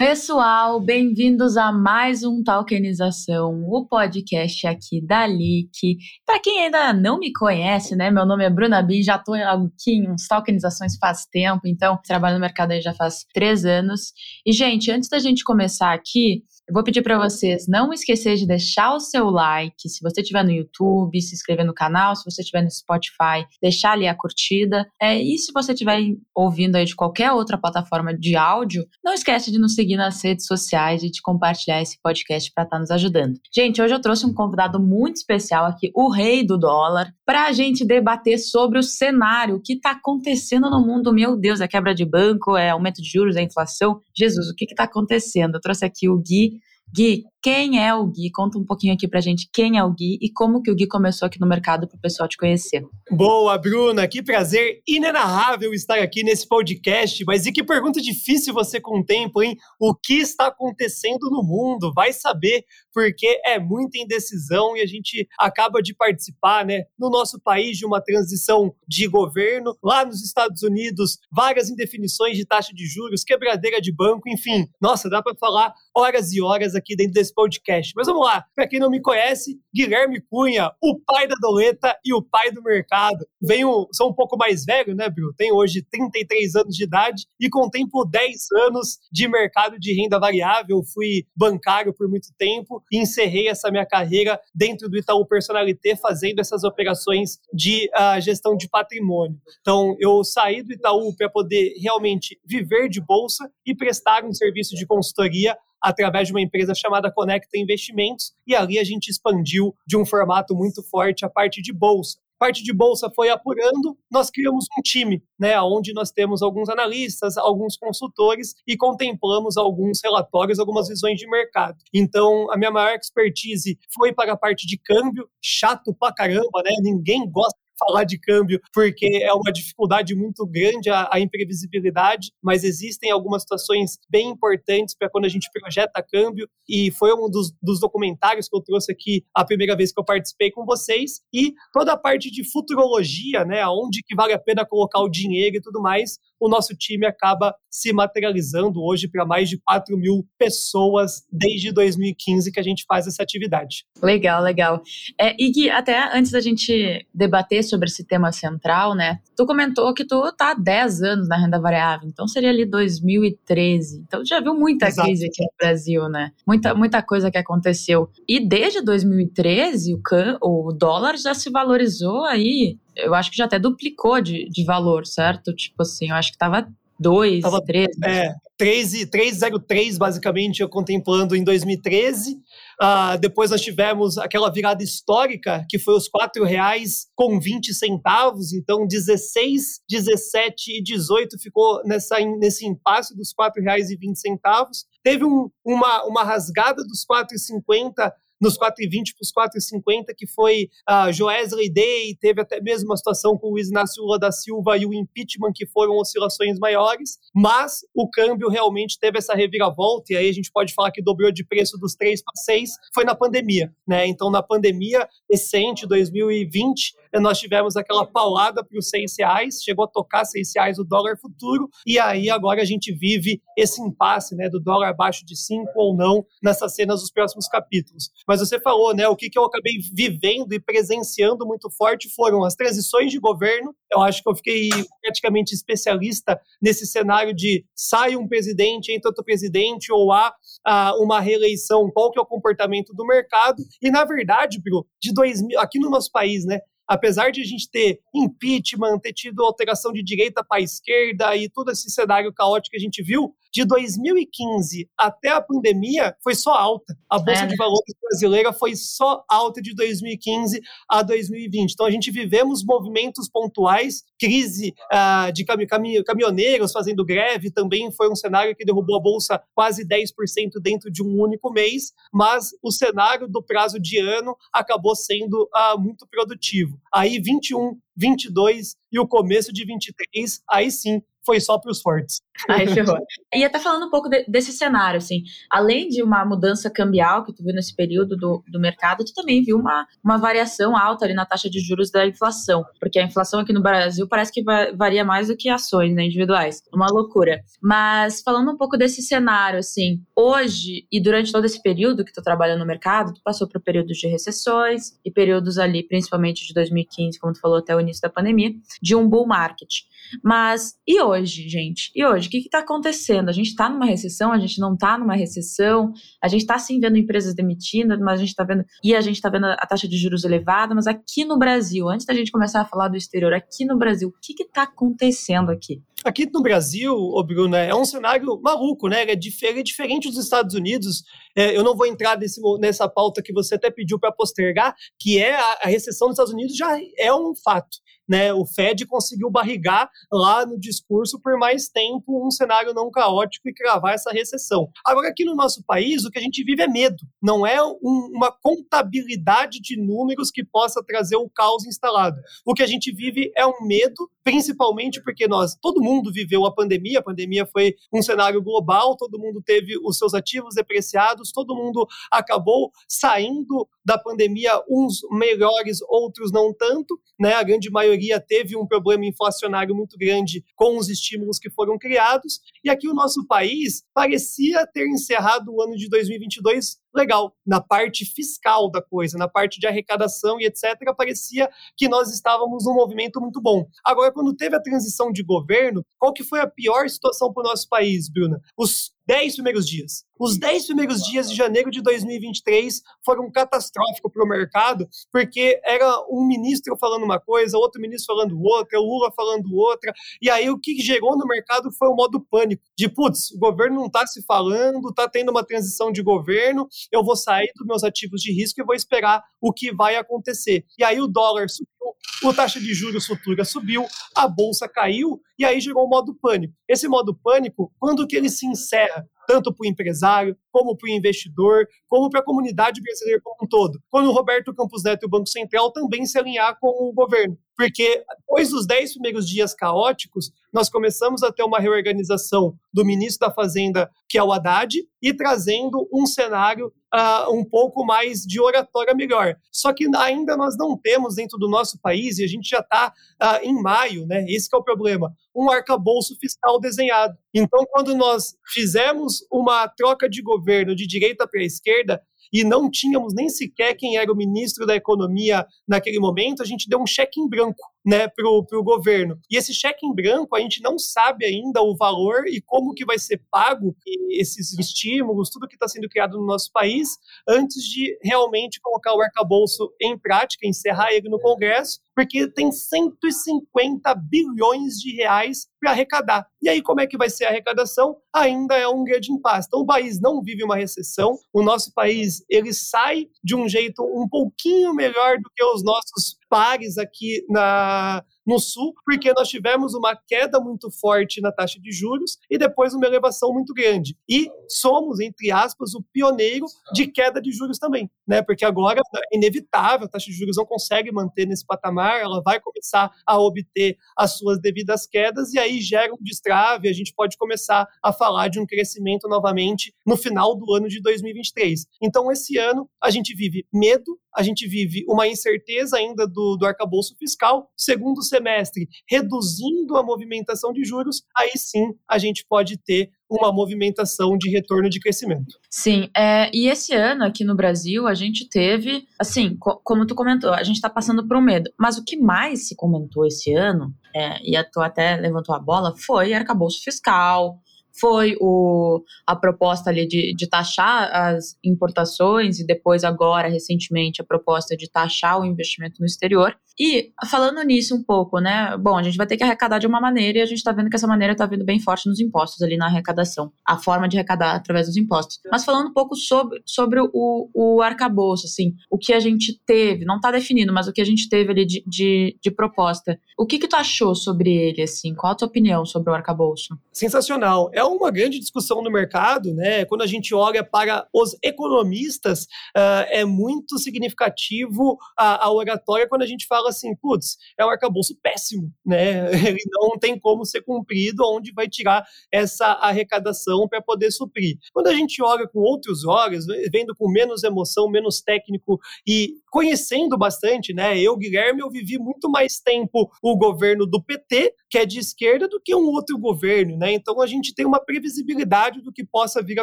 Pessoal, bem-vindos a mais um Talkenização, o podcast aqui da LIC. Para quem ainda não me conhece, né, meu nome é Bruna Bi, já estou aqui em uns Talkenizações faz tempo, então trabalho no mercado aí já faz três anos. E, gente, antes da gente começar aqui, eu vou pedir para vocês não esquecer de deixar o seu like, se você estiver no YouTube, se inscrever no canal, se você estiver no Spotify, deixar ali a curtida. É, e se você estiver ouvindo aí de qualquer outra plataforma de áudio, não esquece de nos seguir nas redes sociais e de compartilhar esse podcast para estar tá nos ajudando. Gente, hoje eu trouxe um convidado muito especial aqui, o rei do dólar, para a gente debater sobre o cenário, o que está acontecendo no mundo. Meu Deus, é quebra de banco, é aumento de juros, é inflação. Jesus, o que está acontecendo? Eu trouxe aqui o Gui Gui, quem é o Gui? Conta um pouquinho aqui pra gente quem é o Gui e como que o Gui começou aqui no mercado para o pessoal te conhecer. Boa, Bruna, que prazer inenarrável estar aqui nesse podcast, mas e que pergunta difícil você contempla, hein? O que está acontecendo no mundo? Vai saber, porque é muita indecisão e a gente acaba de participar, né, no nosso país de uma transição de governo, lá nos Estados Unidos, várias indefinições de taxa de juros, quebradeira de banco, enfim. Nossa, dá para falar horas e horas aqui dentro desse podcast. Mas vamos lá, para quem não me conhece, Guilherme Cunha, o pai da doleta e o pai do mercado. Venho, sou um pouco mais velho, né, Bruno? Tenho hoje 33 anos de idade e contemplo 10 anos de mercado de renda variável. Fui bancário por muito tempo e encerrei essa minha carreira dentro do Itaú Personalité fazendo essas operações de uh, gestão de patrimônio. Então, eu saí do Itaú para poder realmente viver de bolsa e prestar um serviço de consultoria através de uma empresa chamada Conecta Investimentos, e ali a gente expandiu de um formato muito forte a parte de bolsa parte de bolsa foi apurando, nós criamos um time, né, onde nós temos alguns analistas, alguns consultores e contemplamos alguns relatórios, algumas visões de mercado. Então, a minha maior expertise foi para a parte de câmbio, chato pra caramba, né? Ninguém gosta falar de câmbio, porque é uma dificuldade muito grande a, a imprevisibilidade, mas existem algumas situações bem importantes para quando a gente projeta câmbio, e foi um dos, dos documentários que eu trouxe aqui a primeira vez que eu participei com vocês, e toda a parte de futurologia, né, onde que vale a pena colocar o dinheiro e tudo mais, o nosso time acaba se materializando hoje para mais de 4 mil pessoas desde 2015 que a gente faz essa atividade. Legal, legal. É, e que até antes da gente debater sobre esse tema central, né? Tu comentou que tu tá há 10 anos na renda variável, então seria ali 2013. Então já viu muita Exato. crise aqui no Brasil, né? Muita, muita coisa que aconteceu. E desde 2013 o, can, o dólar já se valorizou aí eu acho que já até duplicou de, de valor, certo? Tipo assim, eu acho que tava 2, 3. É, 3,03 basicamente eu contemplando em 2013. Uh, depois nós tivemos aquela virada histórica, que foi os R$ reais com 20 centavos. Então, 16, 17 e 18 ficou nessa, nesse impasse dos R$ reais e 20 centavos. Teve um, uma, uma rasgada dos 4,50 nos 4,20 para os 4,50, que foi a Joesley Day, teve até mesmo uma situação com o Inácio Lula da Silva e o impeachment, que foram oscilações maiores, mas o câmbio realmente teve essa reviravolta, e aí a gente pode falar que dobrou de preço dos 3 para 6, foi na pandemia, né? Então, na pandemia recente, 2020, nós tivemos aquela paulada para os seis reais, chegou a tocar seis reais o dólar futuro, e aí agora a gente vive esse impasse né, do dólar abaixo de cinco ou não nessas cenas dos próximos capítulos. Mas você falou, né, o que, que eu acabei vivendo e presenciando muito forte foram as transições de governo. Eu acho que eu fiquei praticamente especialista nesse cenário de sai um presidente, entra outro presidente, ou há uh, uma reeleição, qual que é o comportamento do mercado. E, na verdade, Bru, de 2000, aqui no nosso país, né, apesar de a gente ter impeachment, ter tido alteração de direita para esquerda e todo esse cenário caótico que a gente viu, de 2015 até a pandemia foi só alta. A bolsa é. de valores brasileira foi só alta de 2015 a 2020. Então a gente vivemos movimentos pontuais, crise uh, de cami cami caminhoneiros fazendo greve também foi um cenário que derrubou a bolsa quase 10% dentro de um único mês, mas o cenário do prazo de ano acabou sendo uh, muito produtivo. Aí 21, 22 e o começo de 23, aí sim foi só para os fortes. Aí ferrou. E até falando um pouco de, desse cenário, assim, além de uma mudança cambial que tu viu nesse período do, do mercado, tu também viu uma, uma variação alta ali na taxa de juros da inflação, porque a inflação aqui no Brasil parece que varia mais do que ações né, individuais. Uma loucura. Mas falando um pouco desse cenário, assim, hoje e durante todo esse período que tu trabalha no mercado, tu passou por períodos de recessões e períodos ali, principalmente de 2015, como tu falou, até o início da pandemia, de um bull market. Mas e hoje, gente? E hoje? O que está acontecendo? A gente está numa recessão? A gente não está numa recessão? A gente está sim vendo empresas demitindo, mas a gente está vendo. E a gente está vendo a taxa de juros elevada, mas aqui no Brasil, antes da gente começar a falar do exterior, aqui no Brasil, o que está acontecendo aqui? Aqui no Brasil, o Bruno, é um cenário maluco, né? É diferente, diferente dos Estados Unidos. É, eu não vou entrar nesse, nessa pauta que você até pediu para postergar, que é a, a recessão dos Estados Unidos já é um fato né, o Fed conseguiu barrigar lá no discurso por mais tempo um cenário não caótico e cravar essa recessão. Agora, aqui no nosso país, o que a gente vive é medo, não é um, uma contabilidade de números que possa trazer o caos instalado. O que a gente vive é um medo, principalmente porque nós, todo mundo viveu a pandemia, a pandemia foi um cenário global, todo mundo teve os seus ativos depreciados, todo mundo acabou saindo da pandemia, uns melhores, outros não tanto, né? A grande maioria teve um problema inflacionário muito grande com os estímulos que foram criados, e aqui o nosso país parecia ter encerrado o ano de 2022 legal, na parte fiscal da coisa, na parte de arrecadação e etc, parecia que nós estávamos num movimento muito bom. Agora, quando teve a transição de governo, qual que foi a pior situação para o nosso país, Bruna? Os 10 primeiros dias. Os 10 primeiros dias de janeiro de 2023 foram catastróficos para o mercado, porque era um ministro falando uma coisa, outro ministro falando outra, o Lula falando outra, e aí o que gerou no mercado foi o modo pânico, de putz, o governo não está se falando, está tendo uma transição de governo, eu vou sair dos meus ativos de risco e vou esperar o que vai acontecer. E aí o dólar subiu, o taxa de juros futura subiu, a bolsa caiu e aí gerou o modo pânico. Esse modo pânico, quando que ele se encerra? tanto para o empresário, como para o investidor, como para a comunidade brasileira como um todo. Quando o Roberto Campos Neto e o Banco Central também se alinhar com o governo. Porque depois dos dez primeiros dias caóticos, nós começamos a ter uma reorganização do ministro da Fazenda, que é o Haddad, e trazendo um cenário uh, um pouco mais de oratória melhor. Só que ainda nós não temos dentro do nosso país, e a gente já está uh, ah, em maio, né? Esse é o problema, um arcabouço fiscal desenhado. Então, quando nós fizemos uma troca de governo de direita para a esquerda, e não tínhamos nem sequer quem era o ministro da Economia naquele momento, a gente deu um cheque em branco né, para o governo. E esse cheque em branco, a gente não sabe ainda o valor e como que vai ser pago esses estímulos, tudo que está sendo criado no nosso país, antes de realmente colocar o arcabouço em prática, encerrar ele no Congresso, porque tem 150 bilhões de reais para arrecadar. E aí, como é que vai ser a arrecadação? Ainda é um grande impasse. Então, o país não vive uma recessão, o nosso país ele sai de um jeito um pouquinho melhor do que os nossos pares aqui na, no Sul, porque nós tivemos uma queda muito forte na taxa de juros e depois uma elevação muito grande. E somos, entre aspas, o pioneiro de queda de juros também, né? Porque agora é inevitável, a taxa de juros não consegue manter nesse patamar, ela vai começar a obter as suas devidas quedas e aí gera um destrave, a gente pode começar a falar de um crescimento novamente no final do ano de 2023. Então, esse ano, a gente vive medo, a gente vive uma incerteza ainda do, do arcabouço fiscal. Segundo semestre, reduzindo a movimentação de juros, aí sim a gente pode ter uma movimentação de retorno de crescimento. Sim, é, e esse ano aqui no Brasil a gente teve, assim, co como tu comentou, a gente está passando por um medo. Mas o que mais se comentou esse ano, é, e tu até levantou a bola, foi arcabouço fiscal, foi o, a proposta ali de, de taxar as importações e depois agora, recentemente, a proposta de taxar o investimento no exterior. E falando nisso um pouco, né? Bom, a gente vai ter que arrecadar de uma maneira e a gente está vendo que essa maneira está vindo bem forte nos impostos ali na arrecadação, a forma de arrecadar através dos impostos. Mas falando um pouco sobre, sobre o, o arcabouço, assim, o que a gente teve, não está definido, mas o que a gente teve ali de, de, de, proposta. O que que tu achou sobre ele, assim? Qual a tua opinião sobre o arcabouço? Sensacional. É uma grande discussão no mercado, né? Quando a gente olha para os economistas, uh, é muito significativo a, a oratória quando a gente fala assim, putz, é um arcabouço péssimo, né? Ele não tem como ser cumprido, onde vai tirar essa arrecadação para poder suprir. Quando a gente olha com outros olhos, vendo com menos emoção, menos técnico e conhecendo bastante, né? Eu, Guilherme, eu vivi muito mais tempo o governo do PT, que é de esquerda, do que um outro governo, né? Então a gente tem uma previsibilidade do que possa vir a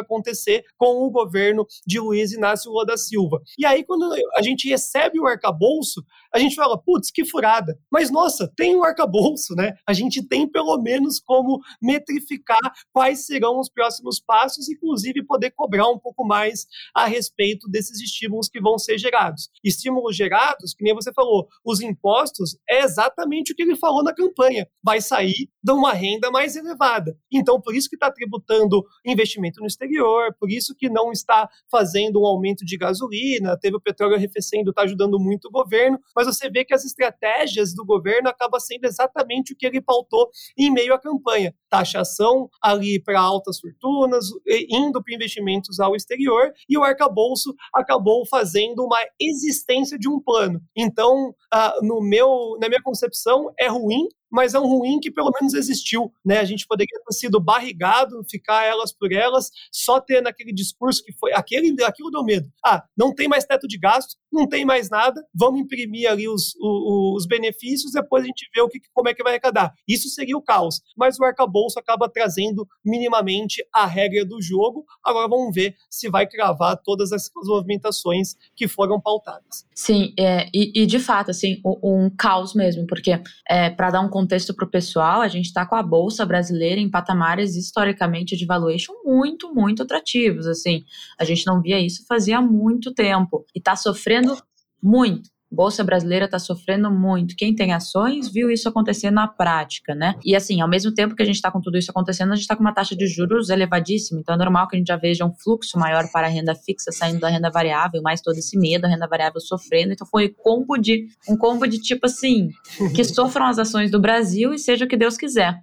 acontecer com o governo de Luiz Inácio Lula da Silva. E aí, quando a gente recebe o arcabouço, a gente fala, putz, que furada. Mas, nossa, tem o arcabouço, né? A gente tem pelo menos como metrificar quais serão os próximos passos, inclusive poder cobrar um pouco mais a respeito desses estímulos que vão ser gerados. Estímulos gerados, que nem você falou, os impostos é exatamente o que ele falou na campanha. Vai sair de uma renda mais elevada. Então, por isso que está tributando investimento no exterior, por isso que não está fazendo um aumento de gasolina, teve o petróleo arrefecendo, está ajudando muito o governo, mas você vê que as estratégias do governo acabam sendo exatamente o que ele pautou em meio à campanha. Taxação ali para altas fortunas, indo para investimentos ao exterior, e o arcabouço acabou fazendo uma existência de um plano. Então, uh, no meu, na minha concepção, é ruim mas é um ruim que pelo menos existiu, né? A gente poderia ter sido barrigado, ficar elas por elas, só ter naquele discurso que foi aquele, aquilo deu medo. Ah, não tem mais teto de gasto, não tem mais nada, vamos imprimir ali os, os, os benefícios, depois a gente vê o que, como é que vai arrecadar. Isso seria o caos, mas o arcabouço acaba trazendo minimamente a regra do jogo. Agora vamos ver se vai cravar todas as movimentações que foram pautadas. Sim, é, e, e, de fato, assim, um, um caos mesmo, porque é, para dar um contexto para o pessoal, a gente está com a bolsa brasileira em patamares historicamente de valuation muito, muito atrativos. Assim, a gente não via isso fazia muito tempo e está sofrendo muito. Bolsa brasileira está sofrendo muito. Quem tem ações viu isso acontecer na prática, né? E assim, ao mesmo tempo que a gente está com tudo isso acontecendo, a gente está com uma taxa de juros elevadíssima. Então é normal que a gente já veja um fluxo maior para a renda fixa saindo da renda variável, mais todo esse medo, a renda variável sofrendo. Então foi um combo de um combo de tipo assim, que sofram as ações do Brasil e seja o que Deus quiser.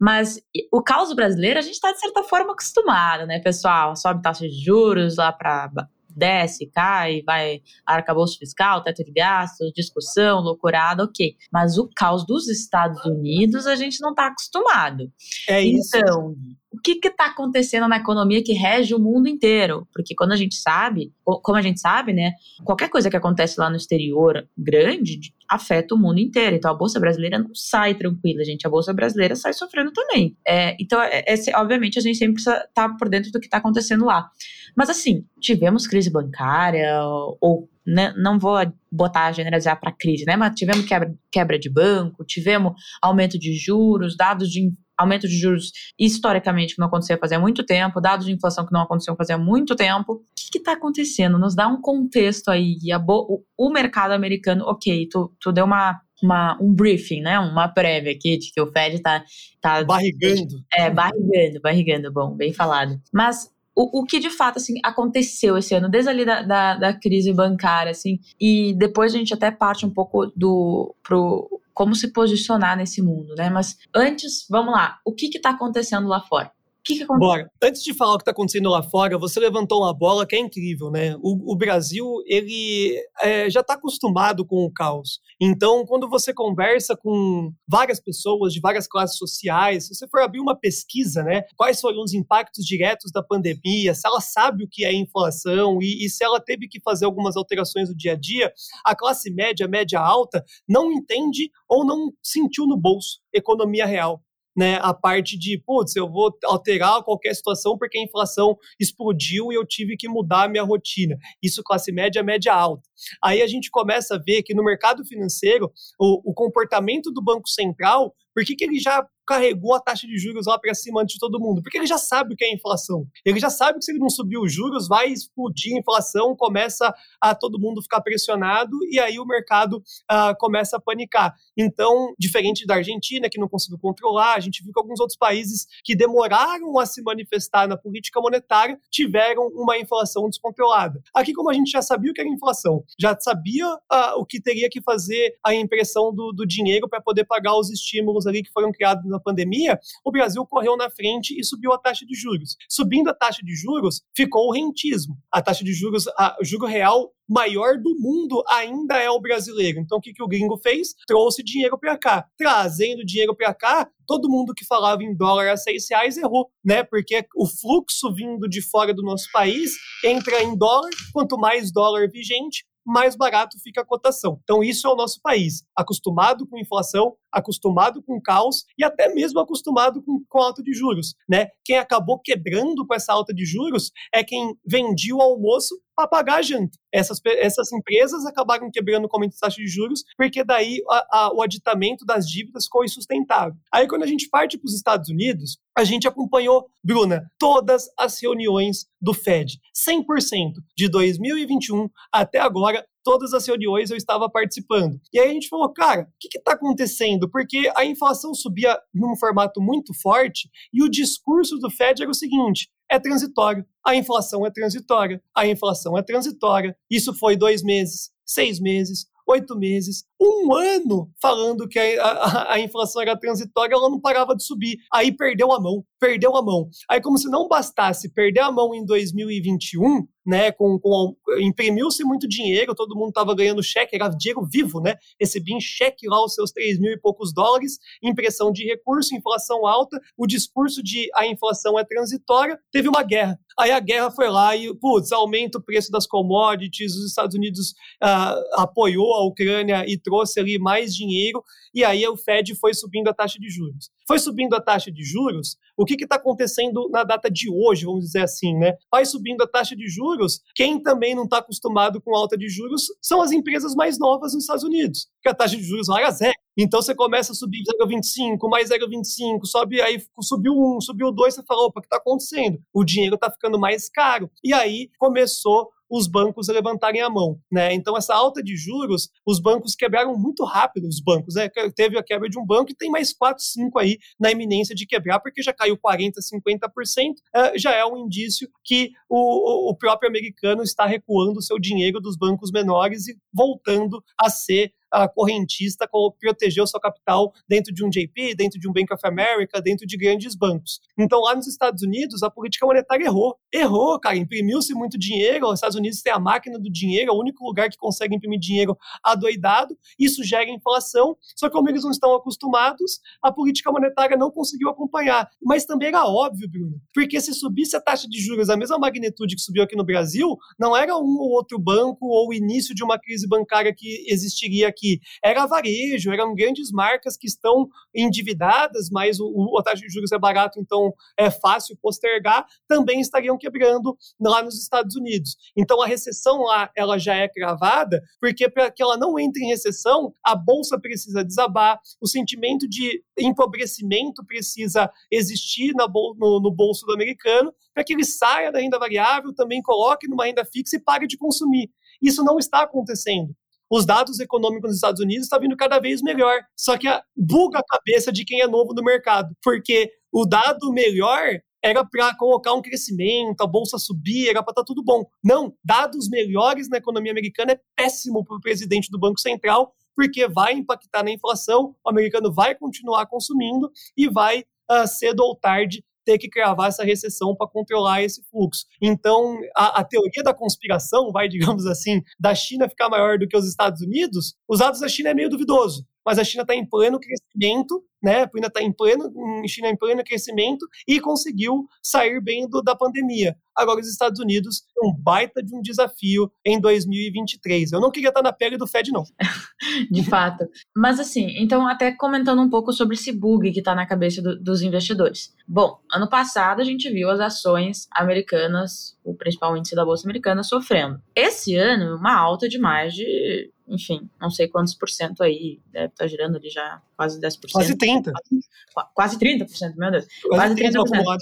Mas o caos brasileiro, a gente está, de certa forma, acostumado, né, pessoal? Sobe taxa de juros lá para desce, cai, vai arcabouço fiscal, teto de gastos, discussão, loucurada, ok. Mas o caos dos Estados Unidos a gente não está acostumado. É isso. Então, o que está acontecendo na economia que rege o mundo inteiro? Porque quando a gente sabe, como a gente sabe, né, qualquer coisa que acontece lá no exterior grande afeta o mundo inteiro. Então a bolsa brasileira não sai tranquila, gente. A bolsa brasileira sai sofrendo também. É, então, é, é, obviamente, a gente sempre precisa estar tá por dentro do que está acontecendo lá. Mas assim, tivemos crise bancária ou né, não vou botar generalizar para crise, né? Mas tivemos quebra, quebra de banco, tivemos aumento de juros, dados de aumento de juros historicamente que não acontecia fazia muito tempo, dados de inflação que não aconteciam fazia muito tempo. O que está acontecendo? Nos dá um contexto aí. O, o, mercado americano, ok, tu, tu deu uma, uma, um briefing, né? Uma prévia aqui de que o Fed está tá, barrigando. É, barrigando, barrigando, bom, bem falado. Mas o, o que de fato assim aconteceu esse ano, desde ali da, da, da, crise bancária, assim, e depois a gente até parte um pouco do pro como se posicionar nesse mundo, né? Mas antes, vamos lá, o que está acontecendo lá fora? Que, que aconteceu? Bora. Antes de falar o que está acontecendo lá fora, você levantou uma bola que é incrível, né? O, o Brasil, ele é, já está acostumado com o caos. Então, quando você conversa com várias pessoas de várias classes sociais, se você for abrir uma pesquisa, né? Quais foram os impactos diretos da pandemia, se ela sabe o que é inflação e, e se ela teve que fazer algumas alterações no dia a dia, a classe média, média alta, não entende ou não sentiu no bolso economia real né, a parte de, putz, eu vou alterar qualquer situação porque a inflação explodiu e eu tive que mudar a minha rotina. Isso classe média, média alta. Aí a gente começa a ver que no mercado financeiro, o, o comportamento do Banco Central, por que, que ele já carregou a taxa de juros lá para cima antes de todo mundo? Porque ele já sabe o que é inflação. Ele já sabe que se ele não subir os juros, vai explodir a inflação, começa a todo mundo ficar pressionado e aí o mercado uh, começa a panicar. Então, diferente da Argentina, que não conseguiu controlar, a gente viu que alguns outros países que demoraram a se manifestar na política monetária tiveram uma inflação descontrolada. Aqui, como a gente já sabia o que era inflação, já sabia uh, o que teria que fazer a impressão do, do dinheiro para poder pagar os estímulos ali que foram criados na pandemia, o Brasil correu na frente e subiu a taxa de juros. Subindo a taxa de juros, ficou o rentismo. A taxa de juros, a, o juro real maior do mundo ainda é o brasileiro. Então, o que, que o gringo fez? Trouxe dinheiro para cá. Trazendo dinheiro para cá, todo mundo que falava em dólar a seis reais errou, né? Porque o fluxo vindo de fora do nosso país entra em dólar, quanto mais dólar vigente, mais barato fica a cotação. Então, isso é o nosso país, acostumado com inflação, acostumado com caos e até mesmo acostumado com, com alta de juros. Né? Quem acabou quebrando com essa alta de juros é quem vendia o almoço para pagar a janta. Essas, essas empresas acabaram quebrando com aumento de taxa de juros, porque daí a, a, o aditamento das dívidas ficou insustentável. Aí, quando a gente parte para os Estados Unidos, a gente acompanhou, Bruna, todas as reuniões do Fed, 100%, de 2021 até agora, todas as reuniões eu estava participando. E aí a gente falou, cara, o que está acontecendo? Porque a inflação subia num formato muito forte e o discurso do Fed era o seguinte: é transitório, a inflação é transitória, a inflação é transitória. Isso foi dois meses, seis meses, oito meses, um ano falando que a, a, a, inflação era transitória, ela não parava de subir. Aí perdeu a mão, perdeu a mão. Aí, como se não bastasse perder a mão em 2021, né, com, com imprimiu-se muito dinheiro, todo mundo estava ganhando cheque, era dinheiro vivo, né? Recebia em cheque lá os seus 3 mil e poucos dólares, impressão de recurso, inflação alta, o discurso de a inflação é transitória, teve uma guerra. Aí a guerra foi lá e, putz, aumenta o preço das commodities, os Estados Unidos uh, apoiou a Ucrânia e trouxe ali mais dinheiro, e aí o Fed foi subindo a taxa de juros. Foi subindo a taxa de juros, o que está acontecendo na data de hoje, vamos dizer assim, né? Vai subindo a taxa de juros, quem também não está acostumado com alta de juros são as empresas mais novas nos Estados Unidos, que a taxa de juros lá era zero. Então você começa a subir 0,25, mais 0,25, sobe aí, subiu um, subiu dois, você fala, opa, o que está acontecendo? O dinheiro está ficando mais caro. E aí começou os bancos levantarem a mão, né? Então essa alta de juros, os bancos quebraram muito rápido, os bancos, né? Teve a quebra de um banco e tem mais 4, 5 aí na iminência de quebrar, porque já caiu 40, 50%, uh, já é um indício que o, o próprio americano está recuando o seu dinheiro dos bancos menores e voltando a ser a correntista proteger o seu capital dentro de um JP, dentro de um Bank of America, dentro de grandes bancos. Então, lá nos Estados Unidos, a política monetária errou. Errou, cara. Imprimiu-se muito dinheiro. Os Estados Unidos têm a máquina do dinheiro, é o único lugar que consegue imprimir dinheiro adoidado. Isso gera inflação. Só que, como eles não estão acostumados, a política monetária não conseguiu acompanhar. Mas também era óbvio, Bruno, porque se subisse a taxa de juros da mesma magnitude que subiu aqui no Brasil, não era um ou outro banco ou o início de uma crise bancária que existiria aqui era varejo, eram grandes marcas que estão endividadas, mas o, o, a taxa de juros é barato, então é fácil postergar, também estariam quebrando lá nos Estados Unidos. Então a recessão lá ela já é cravada, porque para que ela não entre em recessão, a bolsa precisa desabar, o sentimento de empobrecimento precisa existir na bol no, no bolso do americano, para que ele saia da renda variável, também coloque numa renda fixa e pare de consumir. Isso não está acontecendo os dados econômicos nos Estados Unidos estão vindo cada vez melhor. Só que buga a cabeça de quem é novo no mercado, porque o dado melhor era para colocar um crescimento, a bolsa subir, era para estar tá tudo bom. Não, dados melhores na economia americana é péssimo para o presidente do Banco Central, porque vai impactar na inflação, o americano vai continuar consumindo e vai, uh, cedo ou tarde, ter que cravar essa recessão para controlar esse fluxo. Então, a, a, teoria da conspiração, vai, digamos assim, da China ficar maior do que os Estados Unidos, os dados da China é meio duvidoso mas a China está em pleno crescimento, né? A China está em pleno, China em pleno crescimento e conseguiu sair bem do, da pandemia. Agora os Estados Unidos um baita de um desafio em 2023. Eu não queria estar na pele do Fed não. de fato. Mas assim, então até comentando um pouco sobre esse bug que está na cabeça do, dos investidores. Bom, ano passado a gente viu as ações americanas, o principal índice da bolsa americana sofrendo. Esse ano uma alta de mais de enfim, não sei quantos por cento aí, deve estar tá girando ali já quase 10%. Quase 30%. Quase, quase 30%, meu Deus. Quase, quase 30%. 30%.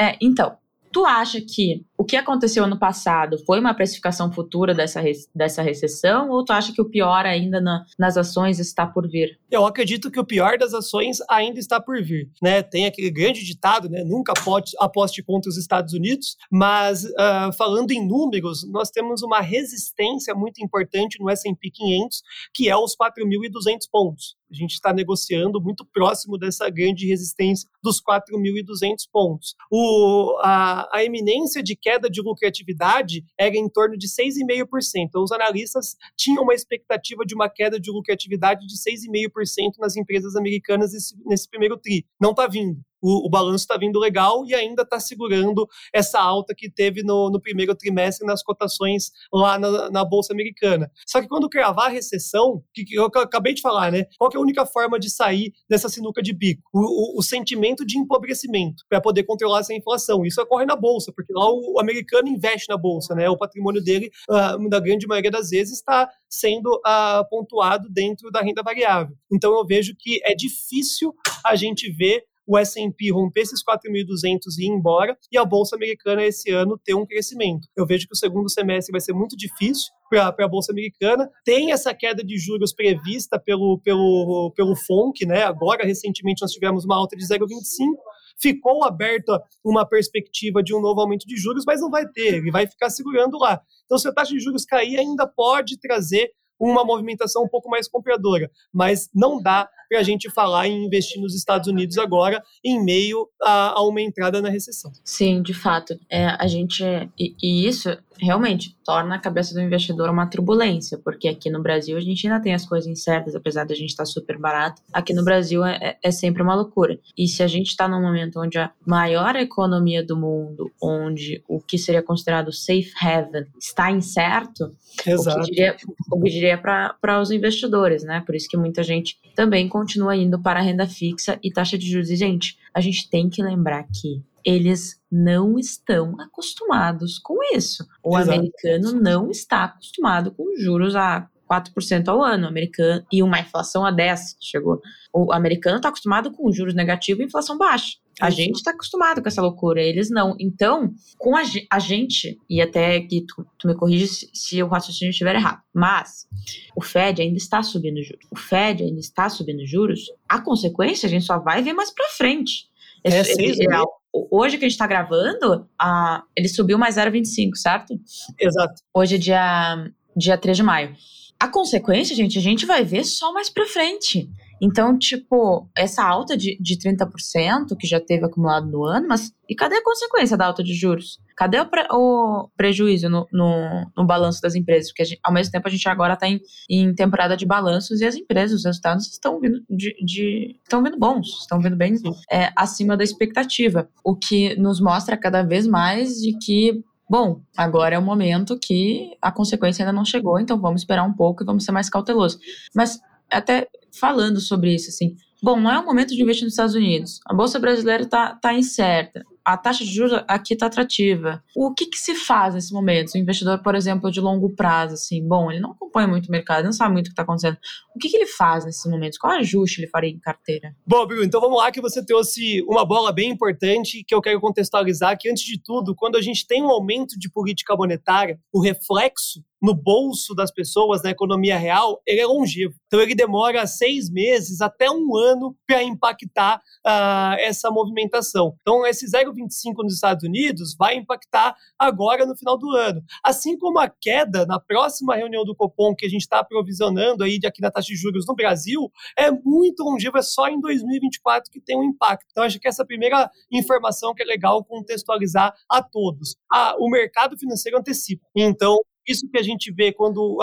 É, então, tu acha que o que aconteceu ano passado foi uma precificação futura dessa, dessa recessão ou tu acha que o pior ainda na, nas ações está por vir? Eu acredito que o pior das ações ainda está por vir. Né? Tem aquele grande ditado, né? nunca aposte, aposte contra os Estados Unidos, mas uh, falando em números, nós temos uma resistência muito importante no S&P 500, que é os 4.200 pontos. A gente está negociando muito próximo dessa grande resistência dos 4.200 pontos. O, a, a eminência de queda de lucratividade era em torno de 6,5%. Então, os analistas tinham uma expectativa de uma queda de lucratividade de 6,5% nas empresas americanas nesse, nesse primeiro TRI. Não está vindo o, o balanço está vindo legal e ainda está segurando essa alta que teve no, no, primeiro trimestre nas cotações lá na, na, Bolsa Americana. Só que quando cravar a recessão, que, que eu acabei de falar, né? Qual é a única forma de sair dessa sinuca de bico? O, o, o sentimento de empobrecimento para poder controlar essa inflação. Isso ocorre na Bolsa, porque lá o, o americano investe na Bolsa, né? O patrimônio dele, uh, da grande maioria das vezes, está sendo uh, pontuado dentro da renda variável. Então eu vejo que é difícil a gente ver o S&P romper esses 4.200 e ir embora, e a Bolsa Americana esse ano ter um crescimento. Eu vejo que o segundo semestre vai ser muito difícil, para a Bolsa Americana. Tem essa queda de juros prevista pelo, pelo, pelo FONC, né? Agora, recentemente, nós tivemos uma alta de 0,25. Ficou aberta uma perspectiva de um novo aumento de juros, mas não vai ter, ele vai ficar segurando lá. Então, se a taxa de juros cair, ainda pode trazer uma movimentação um pouco mais compradora, mas não dá para a gente falar em investir nos Estados Unidos agora, em meio a, a uma entrada na recessão. Sim, de fato. É, a gente. E, e, isso realmente torna a cabeça do investidor uma turbulência, porque aqui no Brasil a gente ainda tem as coisas incertas, apesar da gente estar super barato. Aqui no Brasil é, é, é sempre uma loucura. E se a gente está num momento onde a maior economia do mundo, onde o que seria considerado safe haven está incerto, Exato. o que diria, o que diria para os investidores, né? Por isso que muita gente também continua indo para a renda fixa e taxa de juros. E, gente, a gente tem que lembrar que eles não estão acostumados com isso. O Exato. americano não está acostumado com juros a 4% ao ano, americano e uma inflação a 10 chegou. O americano está acostumado com juros negativos e inflação baixa. A gente está acostumado com essa loucura, eles não. Então, com a, a gente, e até que tu, tu me corrige se, se, o raciocínio estiver errado, mas o Fed ainda está subindo juros. O Fed ainda está subindo juros. A consequência a gente só vai ver mais para frente. É, esse, esse, é, hoje que a gente está gravando, ele subiu mais 0,25, certo? Exato. Hoje é dia, dia 3 de maio. A consequência, gente, a gente vai ver só mais para frente. Então, tipo, essa alta de, de 30% que já teve acumulado no ano, mas e cadê a consequência da alta de juros? Cadê o, pre, o prejuízo no, no, no, balanço das empresas? Porque gente, ao mesmo tempo a gente agora está em, em, temporada de balanços e as empresas, os resultados estão vindo de, de estão vindo bons, estão vindo bem é, acima da expectativa, o que nos mostra cada vez mais de que Bom, agora é o momento que a consequência ainda não chegou, então vamos esperar um pouco e vamos ser mais cautelosos. Mas até falando sobre isso, assim, bom, não é o momento de investir nos Estados Unidos. A bolsa brasileira está tá incerta a taxa de juros aqui está atrativa. O que, que, se faz nesse momento? O investidor, por exemplo, de longo prazo, assim, bom, ele não acompanha muito o mercado, não sabe muito o que está acontecendo. O que, que, ele faz nesses momentos? Qual ajuste ele faria em carteira? Bom, Bruno, então vamos lá que você trouxe uma bola bem importante que eu quero contextualizar, que antes de tudo, quando a gente tem um aumento de política monetária, o reflexo no bolso das pessoas, na economia real, ele é longevo. Então ele demora seis meses até um ano para impactar uh, essa movimentação. Então esse 0,25 nos Estados Unidos vai impactar agora no final do ano. Assim como a queda na próxima reunião do Copom que a gente está provisionando aí de aqui na taxa de juros no Brasil é muito longevo, é só em 2024 que tem um impacto. Então acho que essa primeira informação que é legal contextualizar a todos. Ah, o mercado financeiro antecipa. Então isso que a gente vê quando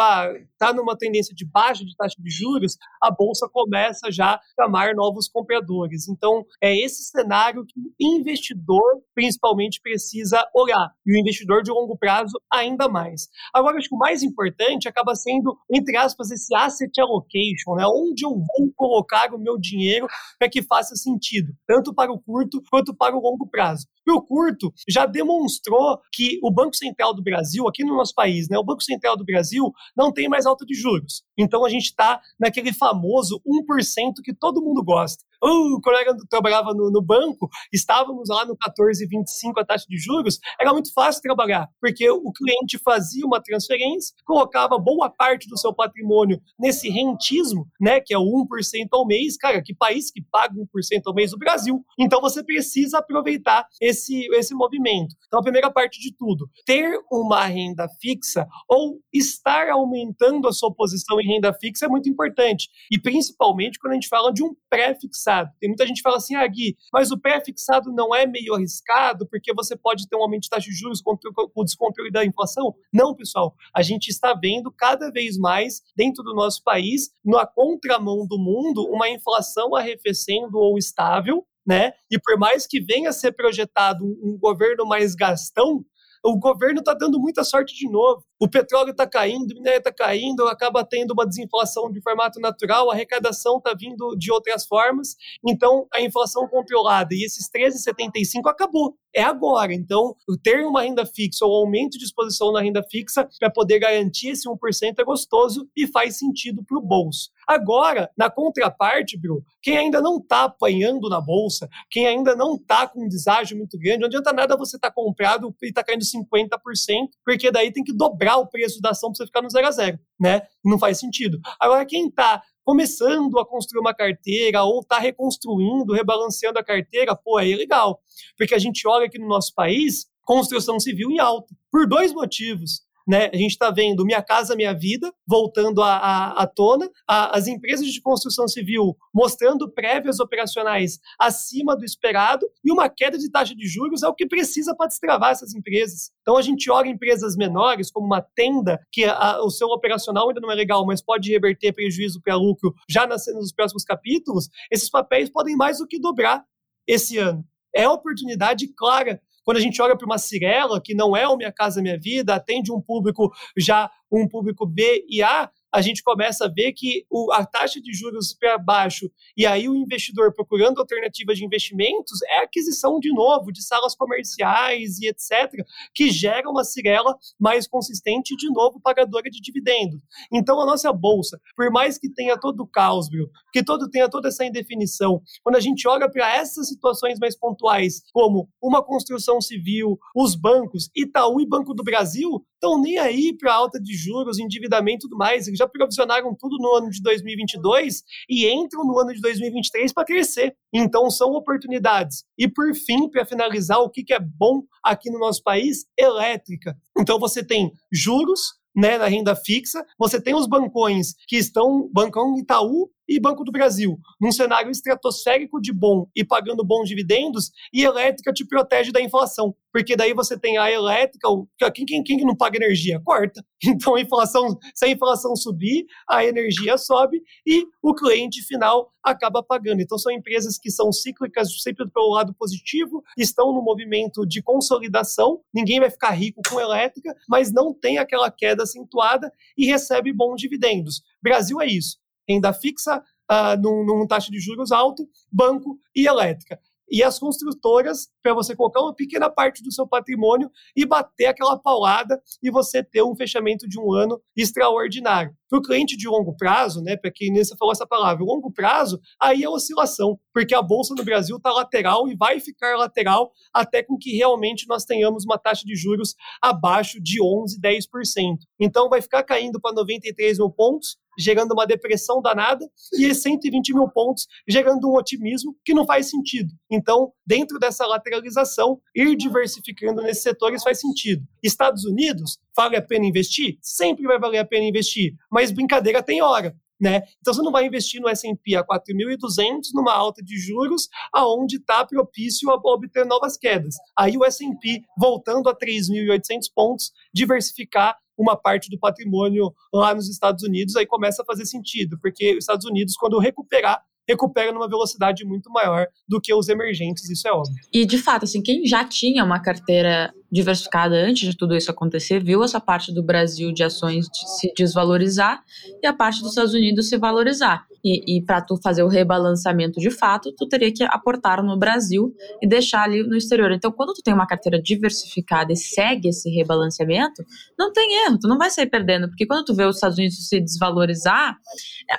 está numa tendência de baixa de taxa de juros, a bolsa começa já a chamar novos compradores. Então, é esse cenário que o investidor, principalmente, precisa olhar. E o investidor de longo prazo, ainda mais. Agora, acho que o mais importante acaba sendo, entre aspas, esse asset allocation, né? onde eu vou colocar o meu dinheiro para que faça sentido, tanto para o curto quanto para o longo prazo. E o curto já demonstrou que o Banco Central do Brasil, aqui no nosso país, né, o Banco Central do Brasil não tem mais alta de juros. Então a gente está naquele famoso 1% que todo mundo gosta. O colega trabalhava no, no, banco, estávamos lá no 14,25 a taxa de juros, era muito fácil trabalhar, porque o cliente fazia uma transferência, colocava boa parte do seu patrimônio nesse rentismo, né, que é o 1% ao mês. Cara, que país que paga 1% ao mês? O Brasil. Então você precisa aproveitar esse, esse movimento. Então a primeira parte de tudo, ter uma renda fixa ou estar aumentando a sua posição em renda fixa é muito importante. E principalmente quando a gente fala de um pré-fixado. Tem muita gente que fala assim, ah, Gui, mas o pré-fixado não é meio arriscado porque você pode ter um aumento de taxa de juros com o descontrole da inflação? Não, pessoal. A gente está vendo cada vez mais dentro do nosso país, na contramão do mundo, uma inflação arrefecendo ou estável, né? E por mais que venha a ser projetado um governo mais gastão, o governo está dando muita sorte de novo. O petróleo está caindo, o minério está caindo, acaba tendo uma desinflação de formato natural, a arrecadação está vindo de outras formas. Então, a inflação controlada e esses 13,75 acabou. É agora. Então, ter uma renda fixa ou aumento de exposição na renda fixa para poder garantir esse 1% é gostoso e faz sentido para o bolso. Agora, na contraparte, Bru, quem ainda não está apanhando na bolsa, quem ainda não está com um deságio muito grande, não adianta nada você estar tá comprado e estar tá caindo 50%, porque daí tem que dobrar o preço da ação para você ficar no zero a zero, né? Não faz sentido. Agora, quem está começando a construir uma carteira ou está reconstruindo, rebalanceando a carteira, pô, aí é legal. Porque a gente olha aqui no nosso país, construção civil em alta, por dois motivos né? A gente está vendo Minha Casa Minha Vida voltando à, à, à tona, a, as empresas de construção civil mostrando prévias operacionais acima do esperado e uma queda de taxa de juros é o que precisa para destravar essas empresas. Então a gente olha empresas menores, como uma tenda, que a, o seu operacional ainda não é legal, mas pode reverter prejuízo para lucro já nas, nos próximos capítulos, esses papéis podem mais do que dobrar esse ano. É oportunidade clara quando a gente olha para uma Cirela, que não é o Minha Casa Minha Vida, atende um público já, um público B e A, a gente começa a ver que o, a taxa de juros para baixo e aí o investidor procurando alternativas de investimentos é aquisição de novo de salas comerciais e etc, que gera uma cirela mais consistente de novo pagadora de dividendos. Então a nossa bolsa, por mais que tenha todo o caos, viu, que todo tenha toda essa indefinição, quando a gente olha para essas situações mais pontuais, como uma construção civil, os bancos, Itaú e Banco do Brasil, estão nem aí para alta de juros, endividamento e tudo mais. Eles já provisionaram tudo no ano de 2022 e entram no ano de 2023 para crescer. Então, são oportunidades. E, por fim, para finalizar, o que, que é bom aqui no nosso país? Elétrica. Então, você tem juros, né, na renda fixa, você tem os bancões que estão, Bancão Itaú e Banco do Brasil, num cenário estratosférico de bom e pagando bons dividendos, e elétrica te protege da inflação, porque daí você tem a elétrica, quem, quem, quem não paga energia? Corta. Então, a inflação, se a inflação subir, a energia sobe e o cliente final acaba pagando. Então, são empresas que são cíclicas sempre pelo lado positivo, estão no movimento de consolidação, ninguém vai ficar rico com elétrica, mas não tem aquela queda acentuada e recebe bons dividendos. Brasil é isso renda fixa, uh, num, num taxa de juros alto, banco e elétrica e as construtoras para você colocar uma pequena parte do seu patrimônio e bater aquela paulada e você ter um fechamento de um ano extraordinário. Para o cliente de longo prazo, né, para quem você falou essa palavra, longo prazo, aí é oscilação, porque a bolsa no Brasil está lateral e vai ficar lateral até com que realmente nós tenhamos uma taxa de juros abaixo de 11, 10%. Então vai ficar caindo para 93 mil pontos, gerando uma depressão danada, e 120 mil pontos gerando um otimismo que não faz sentido. Então, dentro dessa lateralização, ir diversificando nesses setores faz sentido. Estados Unidos, vale a pena investir? Sempre vai valer a pena investir, mas brincadeira tem hora. Né? Então você não vai investir no S&P a 4.200 numa alta de juros aonde está propício a obter novas quedas. Aí o S&P voltando a 3.800 pontos, diversificar uma parte do patrimônio lá nos Estados Unidos, aí começa a fazer sentido, porque os Estados Unidos, quando recuperar, recupera numa velocidade muito maior do que os emergentes, isso é óbvio. E de fato, assim, quem já tinha uma carteira diversificada antes de tudo isso acontecer, viu essa parte do Brasil de ações se desvalorizar e a parte dos Estados Unidos se valorizar. E, e para tu fazer o rebalanceamento de fato, tu teria que aportar no Brasil e deixar ali no exterior. Então, quando tu tem uma carteira diversificada e segue esse rebalanceamento, não tem erro, tu não vai sair perdendo, porque quando tu vê os Estados Unidos se desvalorizar,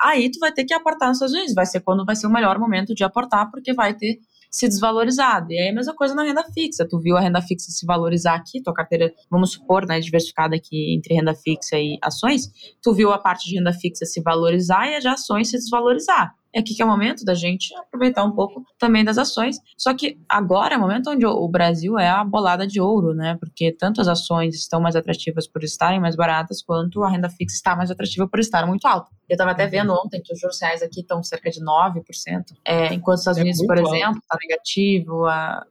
aí tu vai ter que aportar nos Estados Unidos, vai ser quando vai ser o melhor momento de aportar, porque vai ter se desvalorizado. E aí a mesma coisa na renda fixa. Tu viu a renda fixa se valorizar aqui, tua carteira, vamos supor, né, diversificada aqui entre renda fixa e ações, tu viu a parte de renda fixa se valorizar e a de ações se desvalorizar é aqui que é o momento da gente aproveitar um pouco também das ações. Só que agora é o momento onde o Brasil é a bolada de ouro, né? Porque tanto as ações estão mais atrativas por estarem mais baratas, quanto a renda fixa está mais atrativa por estar muito alta. Eu estava até vendo ontem que os juros reais aqui estão cerca de 9%, é, enquanto os Estados é Unidos, por alto. exemplo, está negativo, a,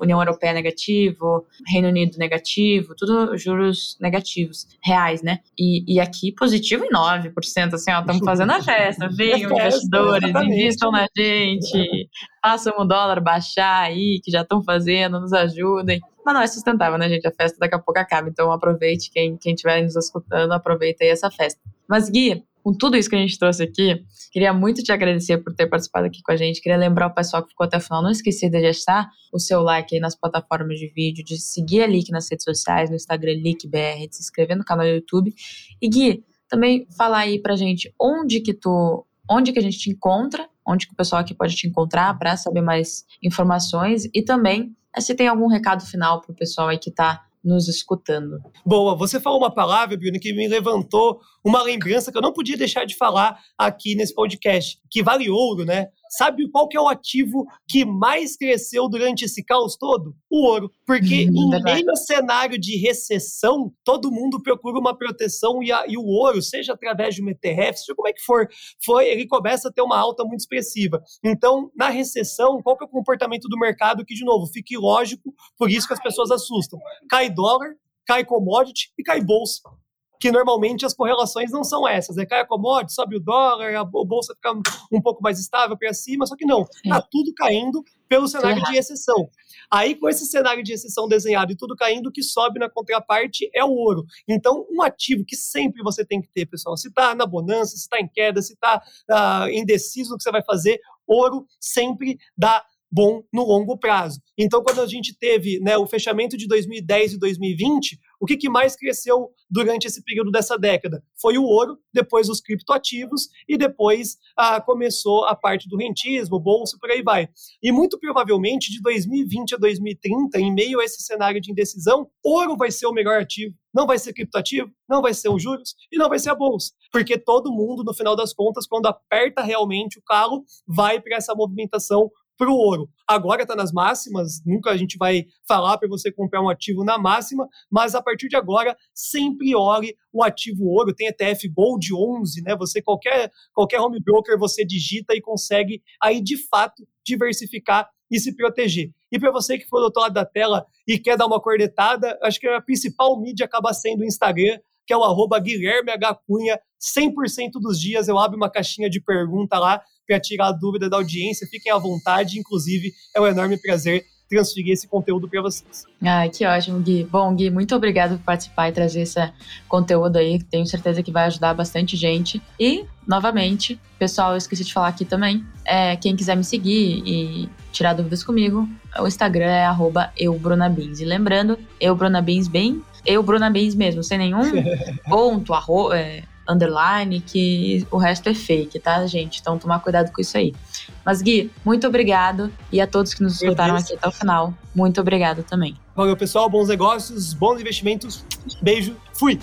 União Europeia é negativo, Reino Unido negativo, tudo juros negativos, reais, né? E, e aqui positivo em 9%, assim, ó, estamos fazendo a festa, venham investidores, invistam na gente, façam o dólar baixar aí, que já estão fazendo, nos ajudem. Mas não é sustentável, né, gente? A festa daqui a pouco acaba, então aproveite, quem estiver nos escutando, aproveita aí essa festa. Mas, Gui, com tudo isso que a gente trouxe aqui, queria muito te agradecer por ter participado aqui com a gente. Queria lembrar o pessoal que ficou até o final, não esquecer de deixar o seu like aí nas plataformas de vídeo, de seguir a Leak nas redes sociais, no Instagram LeakBR, de se inscrever no canal do YouTube. E Gui, também falar aí pra gente onde que tu, onde que a gente te encontra, onde que o pessoal aqui pode te encontrar para saber mais informações e também eh, se tem algum recado final pro pessoal aí que tá nos escutando. Boa, você falou uma palavra, Bruno, que me levantou uma lembrança que eu não podia deixar de falar aqui nesse podcast, que vale ouro, né? Sabe qual que é o ativo que mais cresceu durante esse caos todo? O ouro. Porque hum, em meio ao cenário de recessão, todo mundo procura uma proteção e, a, e, o ouro, seja através de um ETF, seja como é que for, foi, ele começa a ter uma alta muito expressiva. Então, na recessão, qual que é o comportamento do mercado? Que, de novo, fique lógico, por isso que as pessoas assustam. Cai dólar, cai commodity e cai bolsa que normalmente as correlações não são essas. Né? Cai a commodity, sobe o dólar, a bolsa fica um pouco mais estável para cima, só que não, está tudo caindo pelo cenário de exceção. Aí, com esse cenário de exceção desenhado e tudo caindo, o que sobe na contraparte é o ouro. Então, um ativo que sempre você tem que ter, pessoal, se está na bonança, se está em queda, se está uh, ah, indeciso no que você vai fazer, ouro sempre dá bom no longo prazo. Então, quando a gente teve né, o fechamento de 2010 e 2020, o que, que mais cresceu durante esse período dessa década? Foi o ouro, depois os criptoativos e depois ah, começou a parte do rentismo, bolsa, por aí vai. E muito provavelmente de 2020 a 2030, em meio a esse cenário de indecisão, ouro vai ser o melhor ativo. Não vai ser criptoativo, não vai ser os juros e não vai ser a bolsa. Porque todo mundo, no final das contas, quando aperta realmente o calo, vai para essa movimentação para o ouro. Agora está nas máximas, nunca a gente vai falar para você comprar um ativo na máxima, mas a partir de agora, sempre olhe o ativo ouro. Tem ETF Gold 11, né? Você, qualquer, qualquer home broker, você digita e consegue aí de fato diversificar e se proteger. E para você que for do outro lado da tela e quer dar uma cornetada, acho que a principal mídia acaba sendo o Instagram, que é o arroba Guilherme H. Cunha. 100% dos dias eu abro uma caixinha de pergunta lá para tirar a dúvida da audiência. Fiquem à vontade, inclusive é um enorme prazer transferir esse conteúdo para vocês. Ai, que ótimo, Gui. Bom, Gui, muito obrigado por participar e trazer esse conteúdo aí. Tenho certeza que vai ajudar bastante gente. E, novamente, pessoal, eu esqueci de falar aqui também. É, quem quiser me seguir e tirar dúvidas comigo, o Instagram é eubrunabins. E lembrando, eubrunabins bem eu, Bruna Bens mesmo, sem nenhum ponto, arro, é, underline, que o resto é fake, tá, gente? Então tomar cuidado com isso aí. Mas, Gui, muito obrigado. E a todos que nos escutaram aqui até o final, muito obrigado também. Valeu, pessoal. Bons negócios, bons investimentos. Beijo. Fui!